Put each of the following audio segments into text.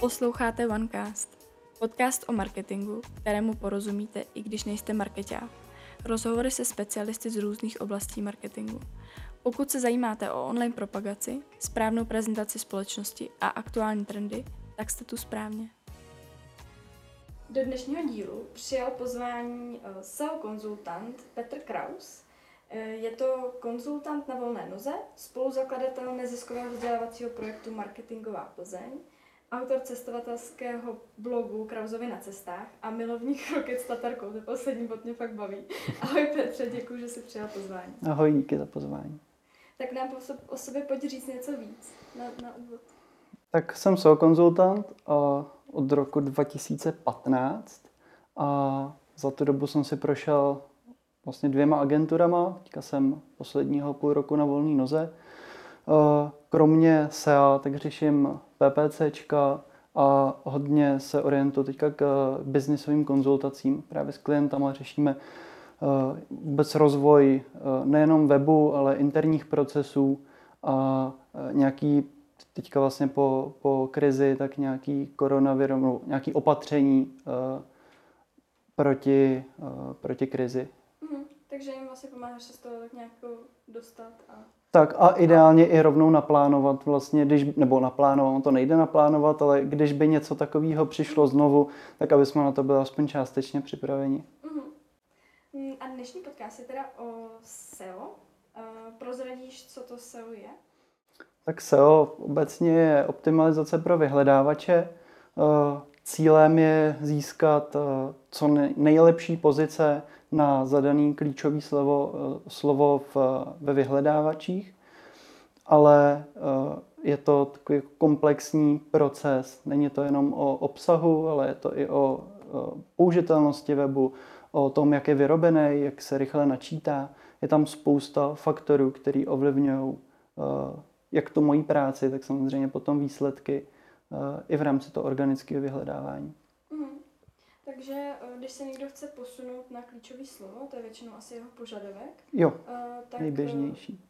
Posloucháte OneCast, podcast o marketingu, kterému porozumíte, i když nejste marketák. Rozhovory se specialisty z různých oblastí marketingu. Pokud se zajímáte o online propagaci, správnou prezentaci společnosti a aktuální trendy, tak jste tu správně. Do dnešního dílu přijal pozvání eh, SEO konzultant Petr Kraus. Eh, je to konzultant na volné noze, spoluzakladatel neziskového vzdělávacího projektu Marketingová Plzeň, autor cestovatelského blogu Krauzovi na cestách a milovník roket s Tatarkou. To poslední bod mě fakt baví. Ahoj Petře, děkuji, že jsi přijal pozvání. Ahoj, díky za pozvání. Tak nám o sobě pojď říct něco víc na, na úvod. Tak jsem SEO konzultant a od roku 2015 a za tu dobu jsem si prošel vlastně dvěma agenturama. Teďka jsem posledního půl roku na volné noze. Kromě SEA tak řeším PPCčka a hodně se orientuji teďka k biznisovým konzultacím. Právě s klientama řešíme vůbec rozvoj nejenom webu, ale interních procesů a nějaký teďka vlastně po, po krizi, tak nějaký koronavirus, no, nějaký opatření proti, proti krizi. Mm, takže jim vlastně pomáháš se z toho tak nějak dostat a... Tak a ideálně i rovnou naplánovat vlastně, když, nebo naplánovat, to nejde naplánovat, ale když by něco takového přišlo znovu, tak aby jsme na to byli aspoň částečně připraveni. Mm-hmm. A dnešní podcast je teda o SEO. Uh, prozradíš, co to SEO je? Tak SEO obecně je optimalizace pro vyhledávače. Eh, cílem je získat eh, co nejlepší pozice na zadaný klíčový slovo, eh, slovo v, ve vyhledávačích, ale je to takový komplexní proces. Není to jenom o obsahu, ale je to i o použitelnosti webu, o tom, jak je vyrobený, jak se rychle načítá. Je tam spousta faktorů, které ovlivňují jak tu mojí práci, tak samozřejmě potom výsledky i v rámci toho organického vyhledávání. Takže uh, když se někdo chce posunout na klíčové slovo, to je většinou asi jeho požadavek. Jo, uh, tak, nejběžnější.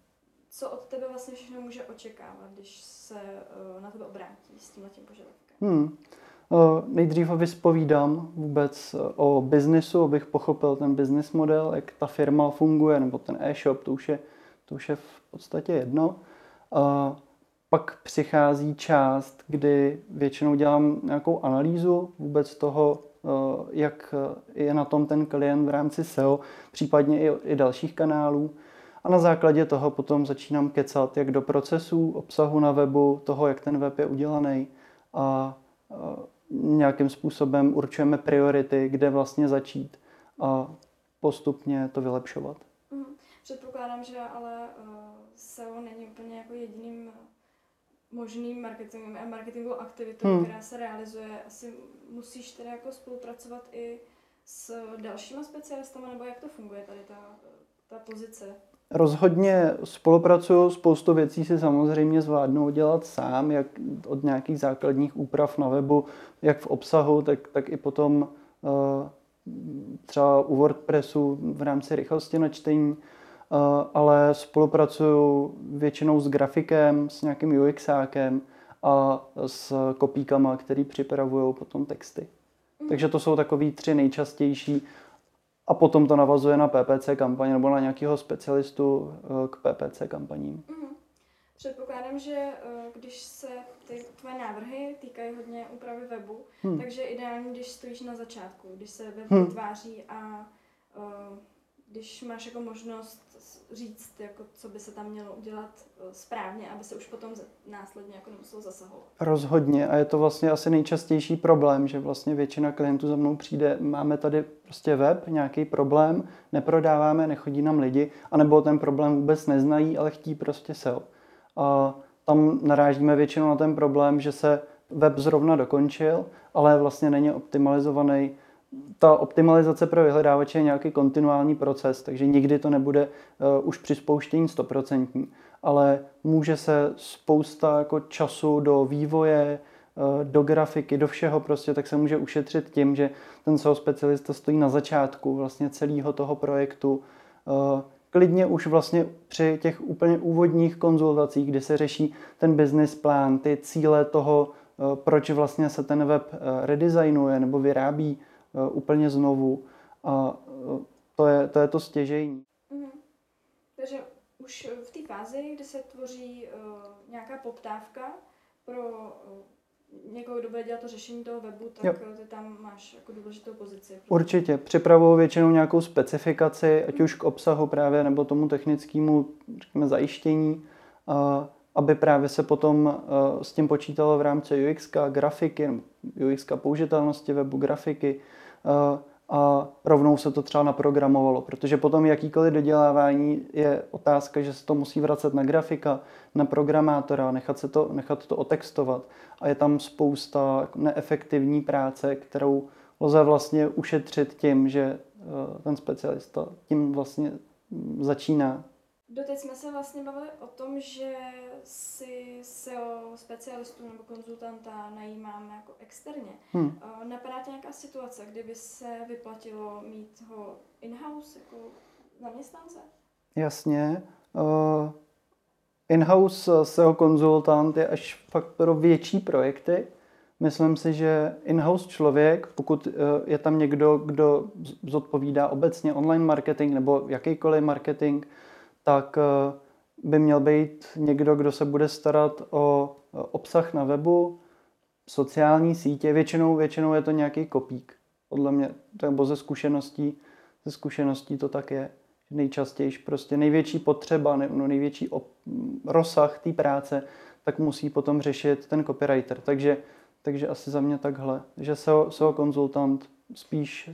Co od tebe vlastně všechno může očekávat, když se na tebe obrátí s tímhle tím požadavkem? Hmm. Nejdřív ho vyspovídám vůbec o biznesu, abych pochopil ten business model, jak ta firma funguje, nebo ten e-shop, to už je, to už je v podstatě jedno. A pak přichází část, kdy většinou dělám nějakou analýzu vůbec toho, eh, jak je na tom ten klient v rámci SEO, případně i, i dalších kanálů. A na základě toho potom začínám kecat jak do procesů, obsahu na webu, toho, jak ten web je udělaný a nějakým způsobem určujeme priority, kde vlastně začít a postupně to vylepšovat. Mm, předpokládám, že ale uh SEO není úplně jako jediným možným marketingem a marketingovou aktivitou, hmm. která se realizuje. Asi musíš teda jako spolupracovat i s dalšíma specialistama, nebo jak to funguje tady ta, ta pozice? Rozhodně spolupracuju, spoustu věcí si samozřejmě zvládnu dělat sám, jak od nějakých základních úprav na webu, jak v obsahu, tak, tak i potom uh, třeba u WordPressu v rámci rychlosti na čtení Eh, ale spolupracuju většinou s grafikem, s nějakým UXákem a s kopíkama, který připravují potom texty. Mm. Takže to jsou takový tři nejčastější a potom to navazuje na PPC kampaně nebo na nějakého specialistu eh, k PPC kampaním. Mm. Předpokládám, že eh, když se ty tvoje návrhy týkají hodně úpravy webu, hmm. takže ideální, když stojíš na začátku, když se web hmm. vytváří a uh, když máš jako možnost říct, jako, co by se tam mělo udělat eh, správně, aby se už potom následně jako nemuselo zasahovat. Rozhodně a je to vlastně asi nejčastější problém, že vlastně většina klientů za mnou přijde, máme tady prostě web, nějaký problém, neprodáváme, nechodí nám lidi, anebo ten problém vůbec neznají, ale chtí prostě SEO. A tam narážíme většinou na ten problém, že se web zrovna dokončil, ale vlastně není optimalizovaný ta optimalizace pro vyhledávače je nějaký kontinuální proces, takže nikdy to nebude uh, už při spouštění stoprocentní, ale může se spousta jako času do vývoje, uh, do grafiky, do všeho prostě, tak se může ušetřit tím, že ten SEO specialista stojí na začátku vlastně celého toho projektu. Uh, klidně už vlastně při těch úplně úvodních konzultacích, kdy se řeší ten business plán, ty cíle toho, proč vlastně se ten web redesignuje nebo vyrábí úplně znovu. A to je to, je to stěžejní. Mm-hmm. Takže už v té fázi, kdy se tvoří uh, nějaká poptávka pro uh, někoho, kdo bude dělat to řešení toho webu, tak jo. ty tam máš jako důležitou pozici. Určitě. Připravuju většinou nějakou specifikaci, ať už k obsahu právě, nebo tomu technickému, řekněme, zajištění, uh, aby právě se potom uh, s tím počítalo v rámci UX, grafiky, UX použitelnosti webu, grafiky, uh, a rovnou se to třeba naprogramovalo, protože potom jakýkoliv dodělávání je otázka, že se to musí vracet na grafika, na programátora, nechat, se to, nechat to otextovat. A je tam spousta neefektivní práce, kterou lze vlastně ušetřit tím, že eh, ten specialista tím vlastně začíná Doteď jsme se vlastně bavili o tom, že si SEO specialistu nebo konzultanta najímáme jako externě. Hmm. Napadá tě nějaká situace, kdyby se vyplatilo mít ho in-house jako zaměstnance? Jasně. Uh, in-house SEO konzultant je až fakt pro větší projekty. Myslím si, že in-house člověk, pokud uh, je tam někdo, kdo zodpovídá obecně online marketing nebo jakýkoliv marketing, tak eh, by měl být někdo, kdo se bude starat o obsah na webu, sociální sítě. Většinou, většinou je to nějaký kopík. Podle mě, nebo ze zkušeností, ze zkušeností to tak je. Nejčastěji prostě největší potřeba, no největší op, rozsah té práce, tak musí potom řešit ten copywriter. Takže, takže asi za mě takhle, že SEO, SEO konzultant spíš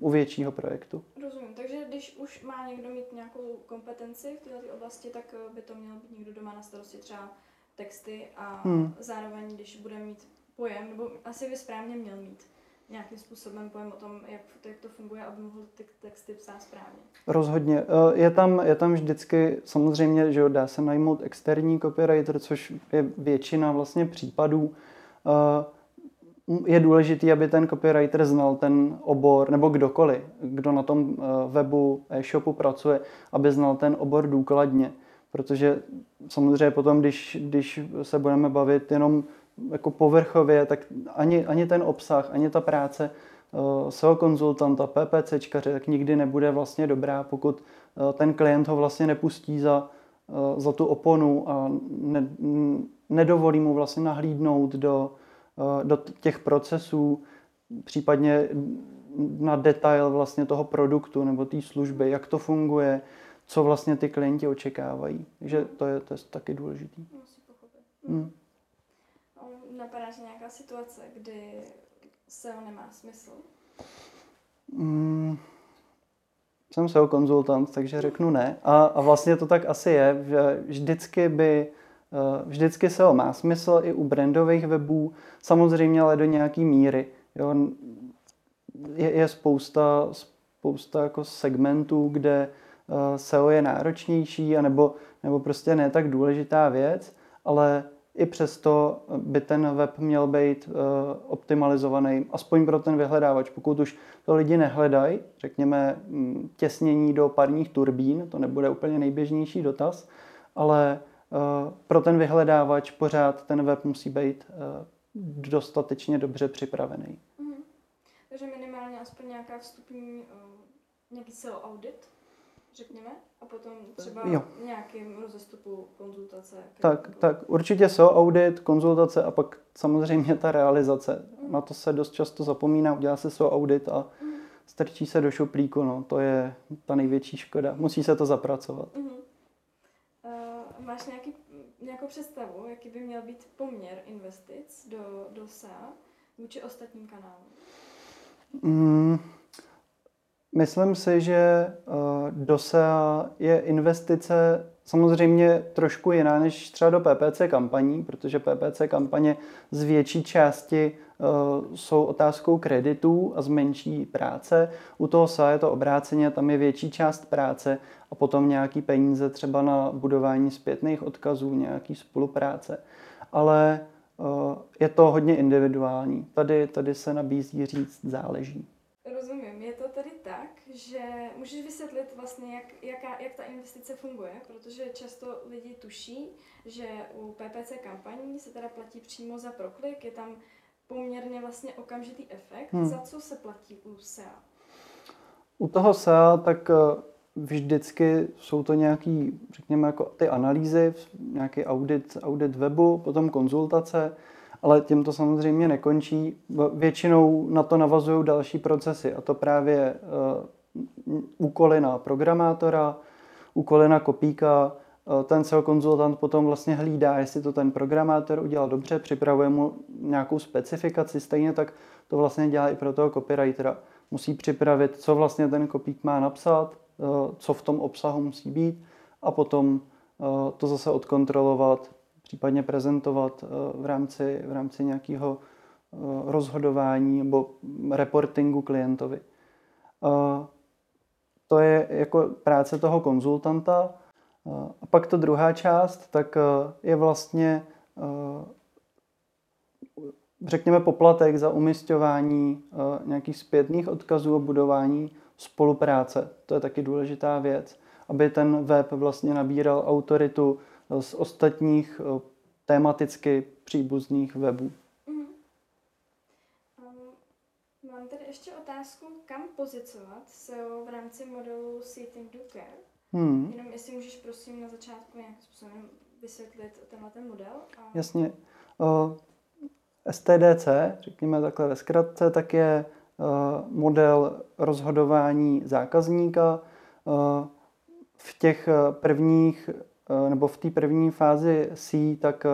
u většího projektu. Rozumím, takže když už má někdo mít nějakou kompetenci v této oblasti, tak eh, by to měl být někdo, kdo má na starosti třeba texty a hmm. zároveň, když bude mít pojem, nebo asi by správně měl mít nějakým způsobem pojem o tom, jak, jak to funguje, aby mohl ty texty psát správně. Rozhodně. Eh, je tam, je tam vždycky, samozřejmě, že dá se najmout externí copywriter, což je většina vlastně případů. Uh, je důležité, aby ten copywriter znal ten obor, nebo kdokoliv, kdo na tom eh, webu, e-shopu pracuje, aby znal ten obor důkladně. Protože samozřejmě potom, když, když se budeme bavit jenom jako povrchově, tak ani, ani ten obsah, ani ta práce uh, SEO konzultanta, PPCčkaře, tak nikdy nebude vlastně dobrá, pokud uh, ten klient ho vlastně nepustí za, za tu oponu a ne, nedovolí mu vlastně nahlídnout do, Eh, do těch procesů, případně na detail vlastně toho produktu nebo té služby, jak to funguje, co vlastně ty klienti očekávají. Takže to je, to je taky důležitý. Musí pochopit. Hmm. Napadá ti nějaká situace, kdy SEO nemá smysl? Hmm. Jsem SEO konzultant, takže řeknu ne. A, a vlastně to tak asi je, že vždycky by Eh, vždycky SEO má smysl i u brandových webů, samozřejmě ale do nějaký míry. Jo. Je, je spousta, spousta jako segmentů, kde eh, SEO je náročnější, anebo, nebo prostě ne tak důležitá věc, ale i přesto by ten web měl být uh, optimalizovaný, aspoň pro ten vyhledávač. Pokud už to lidi nehledají, řekněme mm, těsnění do parních turbín, to nebude úplně nejběžnější dotaz, ale Eh, pro ten vyhledávač pořád ten web musí být eh, dostatečně dobře připravený. Mm. Takže minimálně aspoň nějaká vstupní, uh, nějaký SEO audit, řekněme, a potom třeba jo. nějakým rozestupu konzultace. Tak, tak určitě SEO audit, konzultace a pak samozřejmě ta realizace. Mm. Na to se dost často zapomíná, udělá se SEO audit a mm. strčí se do šuplíku, no, to je ta největší škoda. Musí se to zapracovat. Mm máš nějaký, nějakou představu, jaký by měl být poměr investic do, do SEA vůči ostatním kanálům? Mm, myslím si, že uh, do SEA je investice samozřejmě trošku jiná než třeba do PPC kampaní, protože PPC kampaně z větší části uh, jsou otázkou kreditů a z menší práce. U toho SEA je to obráceně, tam je větší část práce a potom nějaký peníze třeba na budování zpětných odkazů, nějaký spolupráce. Ale uh, je to hodně individuální. Tady, tady se nabízí říct záleží. Rozumím. Je to tedy tak, že můžeš vysvětlit vlastně, jak, jaká, jak ta investice funguje, protože často lidi tuší, že u PPC kampaní se teda platí přímo za proklik, je tam poměrně vlastně okamžitý efekt. Hmm. Za co se platí u SEA? U toho SEA tak eh, vždycky jsou to nějaký, řekněme, jako ty analýzy, nějaký audit, audit webu, potom konzultace, ale tím to samozřejmě nekončí. Většinou na to navazují další procesy a to právě uh, úkoly na programátora, úkoly na kopíka, uh, ten SEO konzultant potom vlastně hlídá, jestli to ten programátor udělal dobře, připravuje mu nějakou specifikaci, stejně tak to vlastně dělá i pro toho copywritera. Musí připravit, co vlastně ten kopík má napsat, co v tom obsahu musí být a potom to zase odkontrolovat, případně prezentovat v rámci, v rámci nějakého rozhodování nebo reportingu klientovi. To je jako práce toho konzultanta. A pak ta druhá část, tak je vlastně řekněme poplatek za umistování nějakých zpětných odkazů a budování spolupráce. To je taky důležitá věc, aby ten web vlastně nabíral autoritu z ostatních tematicky příbuzných webů. ještě otázku, kam pozicovat SEO v rámci modelu Seating Do Care. Hmm. Jenom jestli můžeš prosím na začátku nějakým způsobem vysvětlit tenhle ten model. A... Jasně. Uh, STDC, řekněme takhle ve zkratce, tak je model rozhodování zákazníka. Uh, v těch prvních, nebo v té první fázi C, tak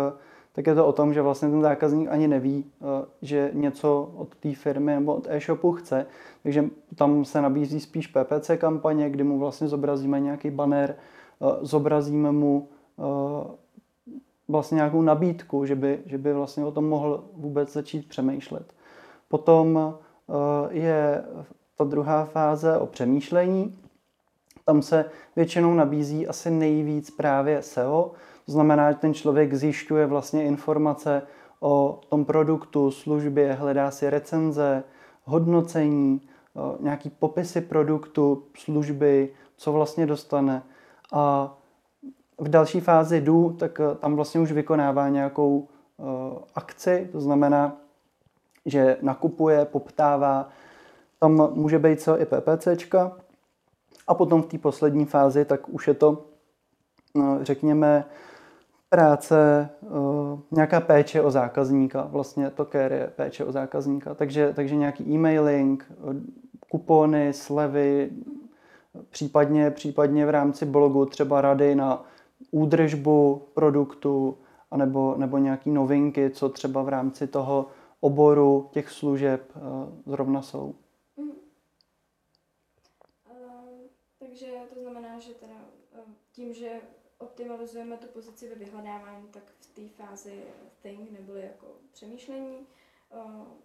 tak je to o tom, že vlastně ten zákazník ani neví, eh, že něco od té firmy nebo od e-shopu chce. Takže tam se nabízí spíš PPC kampaně, kdy mu vlastně zobrazíme nějaký banner, eh, zobrazíme mu eh, vlastně nějakou nabídku, že by, že by vlastně o tom mohl vůbec začít přemýšlet. Potom je ta druhá fáze o přemýšlení. Tam se většinou nabízí asi nejvíc právě SEO, to znamená, že ten člověk zjišťuje vlastně informace o tom produktu, službě, hledá si recenze, hodnocení, nějaký popisy produktu, služby, co vlastně dostane. A v další fázi jdu, tak e, tam vlastně už vykonává nějakou akci, to znamená, že nakupuje, poptává, tam může být co i PPCčka. A potom v té poslední fázi, tak už je to, no, řekněme, práce, uh, nějaká péče o zákazníka, vlastně to care je péče o zákazníka, takže, takže nějaký e-mailing, kupony, slevy, případně, případně v rámci blogu třeba rady na údržbu produktu, anebo, nebo nějaký novinky, co třeba v rámci toho oboru těch služeb uh, zrovna jsou. Mm. Uh, takže to znamená, že teda tím, že optimalizujeme tu pozici ve vyhledávání, tak v té fázi think, neboli jako přemýšlení,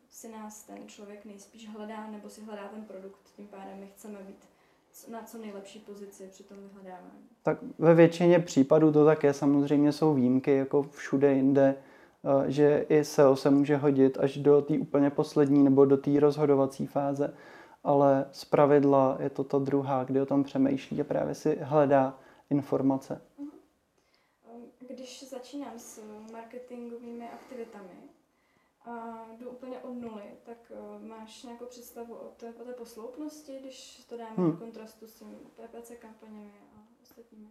si nás ten člověk nejspíš hledá, nebo si hledá ten produkt, tím pádem my chceme být na co nejlepší pozici při tom vyhledávání. Tak ve většině případů to také samozřejmě jsou výjimky, jako všude jinde, že i SEO se může hodit až do té úplně poslední nebo do té rozhodovací fáze, ale z pravidla je to ta druhá, kdy o tom přemýšlí a právě si hledá informace když začínám s marketingovými aktivitami a jdu úplně od nuly, tak máš nějakou představu o té, o té posloupnosti, když to dáme hmm. do kontrastu s těmi PPC kampaněmi a ostatními?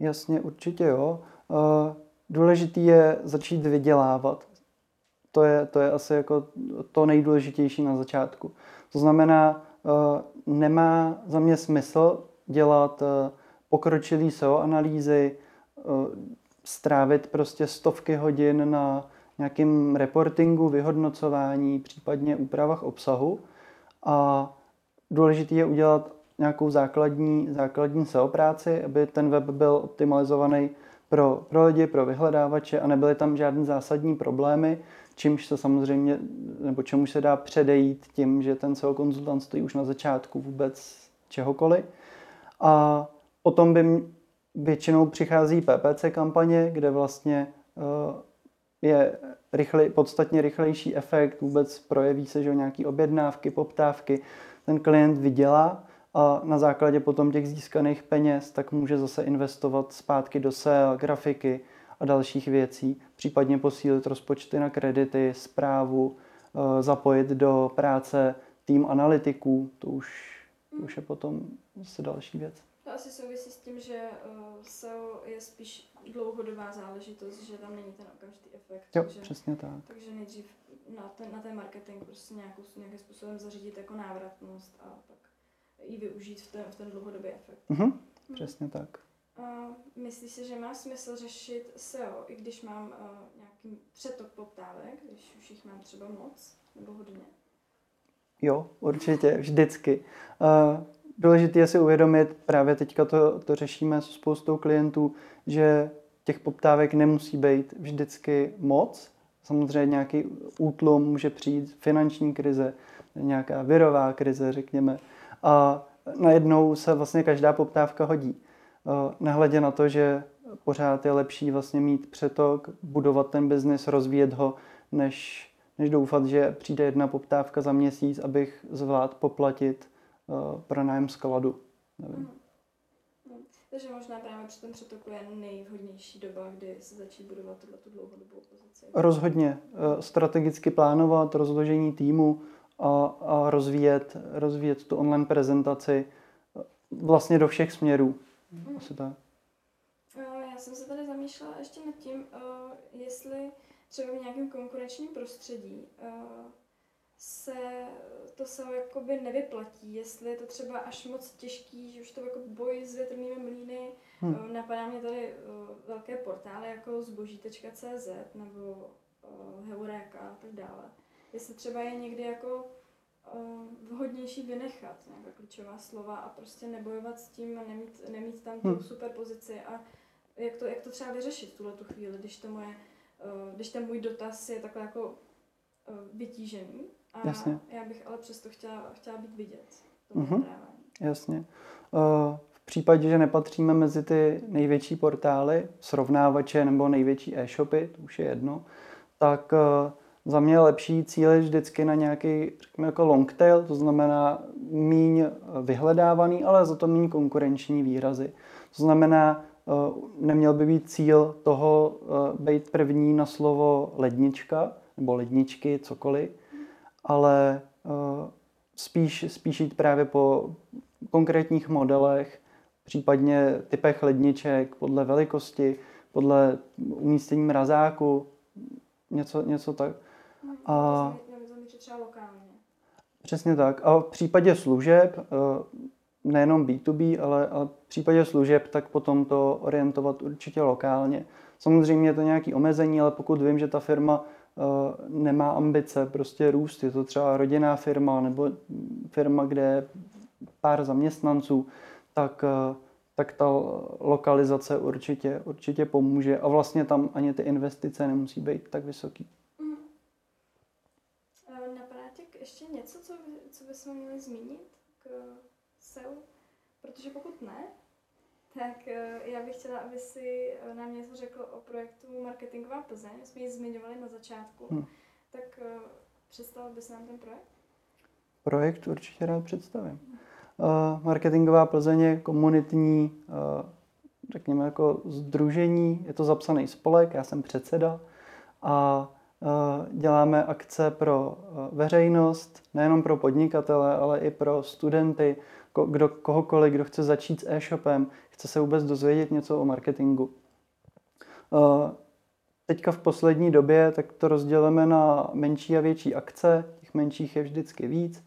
Jasně, určitě jo. Uh, důležitý je začít vydělávat. To je, to je asi jako to nejdůležitější na začátku. To znamená, uh, nemá za mě smysl dělat uh, pokročilý SEO analýzy, strávit prostě stovky hodin na nějakým reportingu, vyhodnocování, případně úpravách obsahu. A důležité je udělat nějakou základní, základní SEO práci, aby ten web byl optimalizovaný pro, pro lidi, pro vyhledávače a nebyly tam žádné zásadní problémy, čímž se samozřejmě, nebo čemu se dá předejít tím, že ten SEO konzultant stojí už na začátku vůbec čehokoliv. A potom by Většinou přichází PPC kampaně, kde vlastně eh, je rychlej, podstatně rychlejší efekt, vůbec projeví se, že nějaký objednávky, poptávky, ten klient vydělá a na základě potom těch získaných peněz tak může zase investovat zpátky do SEA, grafiky a dalších věcí, případně posílit rozpočty na kredity, zprávu, eh, zapojit do práce tým analytiků, to už, to už je potom zase další věc. To asi souvisí s tím, že uh, SEO je spíš dlouhodobá záležitost, že tam není ten okamžitý efekt. Jo, takže, přesně tak. Takže nejdřív na ten, na ten marketing prostě nějakou, nějakým způsobem zařídit jako návratnost a pak ji využít v ten, v ten dlouhodobý efekt. Mhm, přesně tak. Uh, myslíš si, že má smysl řešit SEO, i když mám uh, nějaký přetok poptávek, když už jich mám třeba moc nebo hodně? Jo, určitě, vždycky. Uh, důležité je si uvědomit, právě teďka to, to řešíme s spoustou klientů, že těch poptávek nemusí být vždycky moc. Samozřejmě nějaký útlum může přijít, finanční krize, nějaká virová krize, řekněme. A najednou se vlastně každá poptávka hodí. Eh, nehledě na to, že pořád je lepší vlastně mít přetok, budovat ten biznis, rozvíjet ho, než, než doufat, že přijde jedna poptávka za měsíc, abych zvlád poplatit uh, pronájem skladu. Nevím. Hmm. Hmm. Takže možná právě při tom přetoku je nejvhodnější doba, kdy se začít budovat tuhle tu dlouhodobou pozici. Rozhodně. Uh, strategicky plánovat rozložení týmu a, a rozvíjet, rozvíjet tu online prezentaci vlastně do všech směrů. Mm. Asi tak. Já jsem se tady zamýšlela ještě nad tím, jestli třeba v nějakém konkurenčním prostředí se to se jakoby nevyplatí, jestli je to třeba až moc těžký, že už to jako boj s větrnými mlýny, hmm. napadá mě tady velké portály jako zboží.cz nebo Heureka a tak dále. Jestli třeba je někdy jako vhodnější vynechat nějaká klíčová slova a prostě nebojovat s tím a nemít, nemít tam tu hmm. super pozici a jak to, jak to třeba vyřešit v tuhle tu chvíli, když to moje, když ten můj dotaz je takhle jako vytížený a Jasně. já bych ale přesto chtěla, chtěla být vidět. Mm-hmm. Jasně. v případě, že nepatříme mezi ty největší portály, srovnávače nebo největší e-shopy, to už je jedno, tak za mě lepší cíl vždycky na nějaký, řekněme, jako long tail, to znamená míň vyhledávaný, ale za to míň konkurenční výrazy. To znamená, eh, neměl by být cíl toho eh, být první na slovo lednička, nebo ledničky, cokoliv, ale eh, spíš, spíš jít právě po konkrétních modelech, případně typech ledniček, podle velikosti, podle umístění mrazáku, něco, něco tak. A třeba lokálně. Přesně tak. A v případě služeb, eh, nejenom B2B, ale, ale v případě služeb, tak potom to orientovat určitě lokálně. Samozřejmě je to nějaké omezení, ale pokud vím, že ta firma eh, nemá ambice prostě růst, je to třeba rodinná firma nebo firma, kde je pár zaměstnanců, tak, eh, tak ta lokalizace určitě, určitě pomůže a vlastně tam ani ty investice nemusí být tak vysoký. ještě něco, co, co bychom měli zmínit k SEO? Protože pokud ne, tak eh, já bych chtěla, aby si eh, nám něco řekl o projektu Marketingová Plzeň. Jsme ji zmiňovali na začátku. Hmm. Tak eh, představil bys nám ten projekt? Projekt určitě rád představím. Marketingová Plzeň je komunitní, řekněme, jako združení. Je to zapsaný spolek, já jsem předseda. A Eh, děláme akce pro eh, veřejnost, nejenom pro podnikatele, ale i pro studenty, kdo, kohokoliv, kdo chce začít s e-shopem, chce se vůbec dozvědět něco o marketingu. Eh, teďka v poslední době tak to rozdělíme na menší a větší akce, těch menších je vždycky víc.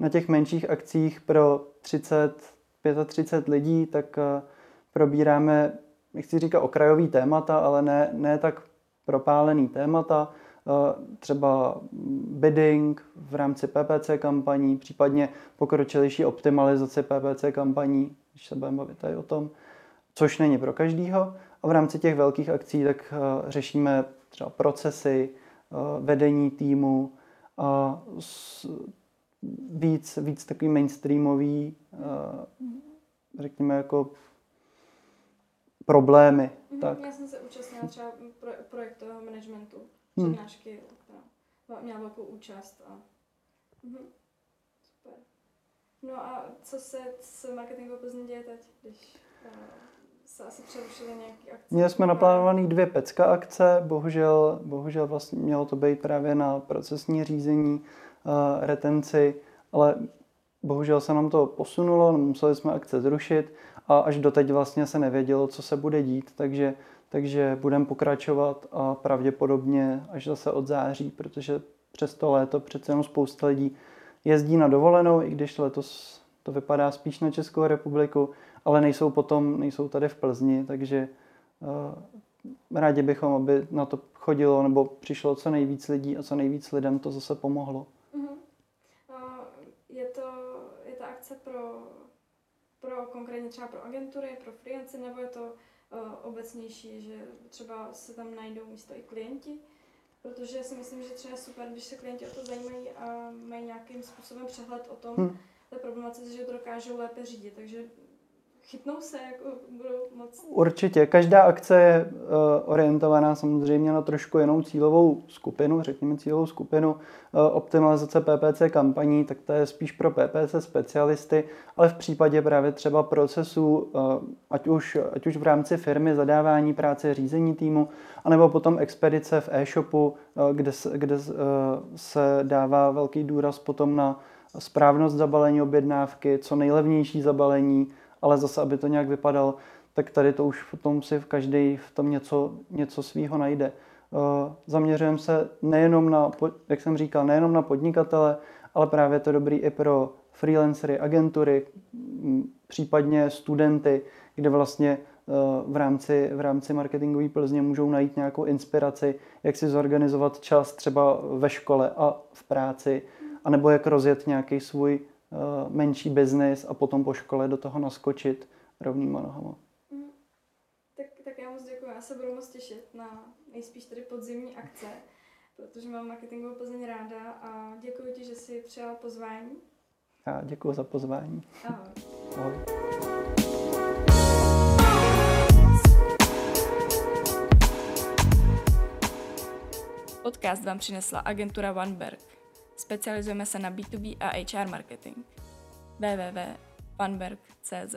Na těch menších akcích pro 30, 35 lidí tak probíráme, nechci říkat okrajový témata, ale ne, ne tak propálený témata, eh, třeba bidding v rámci PPC kampaní, případně pokročilejší optimalizace PPC kampaní, když se budeme bavit tady o tom, což není pro každýho. A v rámci těch velkých akcí tak eh, řešíme třeba procesy, eh, vedení týmu a víc, víc takový mainstreamový, řekněme jako problémy. Mm, tak. Já jsem se účastnila třeba pro, projektového managementu, hmm. přednášky, která měla velkou účast. A... Mhm. Super. No a co se s marketingou Plzně děje teď, když uh, se asi přerušily nějaké akce? Měli jsme naplánované dvě pecka akce, bohužel, bohužel vlastně mělo to být právě na procesní řízení, uh, retenci, ale bohužel se nám to posunulo, museli jsme akce zrušit a až doteď vlastně se nevědělo, co se bude dít, takže, takže budeme pokračovat a pravděpodobně až zase od září, protože přes to léto přece jenom spousta lidí jezdí na dovolenou, i když letos to vypadá spíš na Českou republiku, ale nejsou potom, nejsou tady v Plzni, takže uh, rádi bychom, aby na to chodilo nebo přišlo co nejvíc lidí a co nejvíc lidem to zase pomohlo. Uh-huh. Uh, je, to, je ta akce pro, pro konkrétně třeba pro agentury, pro freelancy, nebo je to uh, obecnější, že třeba se tam najdou místo i klienti? Protože si myslím, že třeba super, když se klienti o to zajímají a mají nějakým způsobem přehled o tom, hmm. té problematice, že to dokážou lépe řídit. Takže chytnou se, jako budou moc... Určitě. Každá akce je uh, orientovaná samozřejmě na trošku jinou cílovou skupinu, řekněme cílovou skupinu. Uh, optimalizace PPC kampaní, tak to je spíš pro PPC specialisty, ale v případě právě třeba procesů, uh, ať, už, ať už v rámci firmy, zadávání práce, řízení týmu, anebo potom expedice v e-shopu, kde, kde se dává velký důraz potom na správnost zabalení objednávky, co nejlevnější zabalení, ale zase, aby to nějak vypadalo, tak tady to už v tom si v každý v tom něco, něco svýho najde. Uh, zaměřujeme se nejenom na, jak jsem říkal, nejenom na podnikatele, ale právě to dobrý i pro freelancery, agentury, případně studenty, kde vlastně uh, v rámci, v rámci marketingové Plzně můžou najít nějakou inspiraci, jak si zorganizovat čas třeba ve škole a v práci, anebo jak rozjet nějaký svůj Eh, menší biznis a potom po škole do toho naskočit rovnýma nohama. Mm. Tak, tak já moc děkuji. Já se budu moc těšit na nejspíš tady podzimní akce, protože mám marketingovou Plzeň ráda a děkuji ti, že jsi přijal pozvání. Já děkuji za pozvání. Ahoj. Ahoj. Podcast vám přinesla agentura OneBerg. Specializujeme se na B2B a HR marketing. www.panberg.cz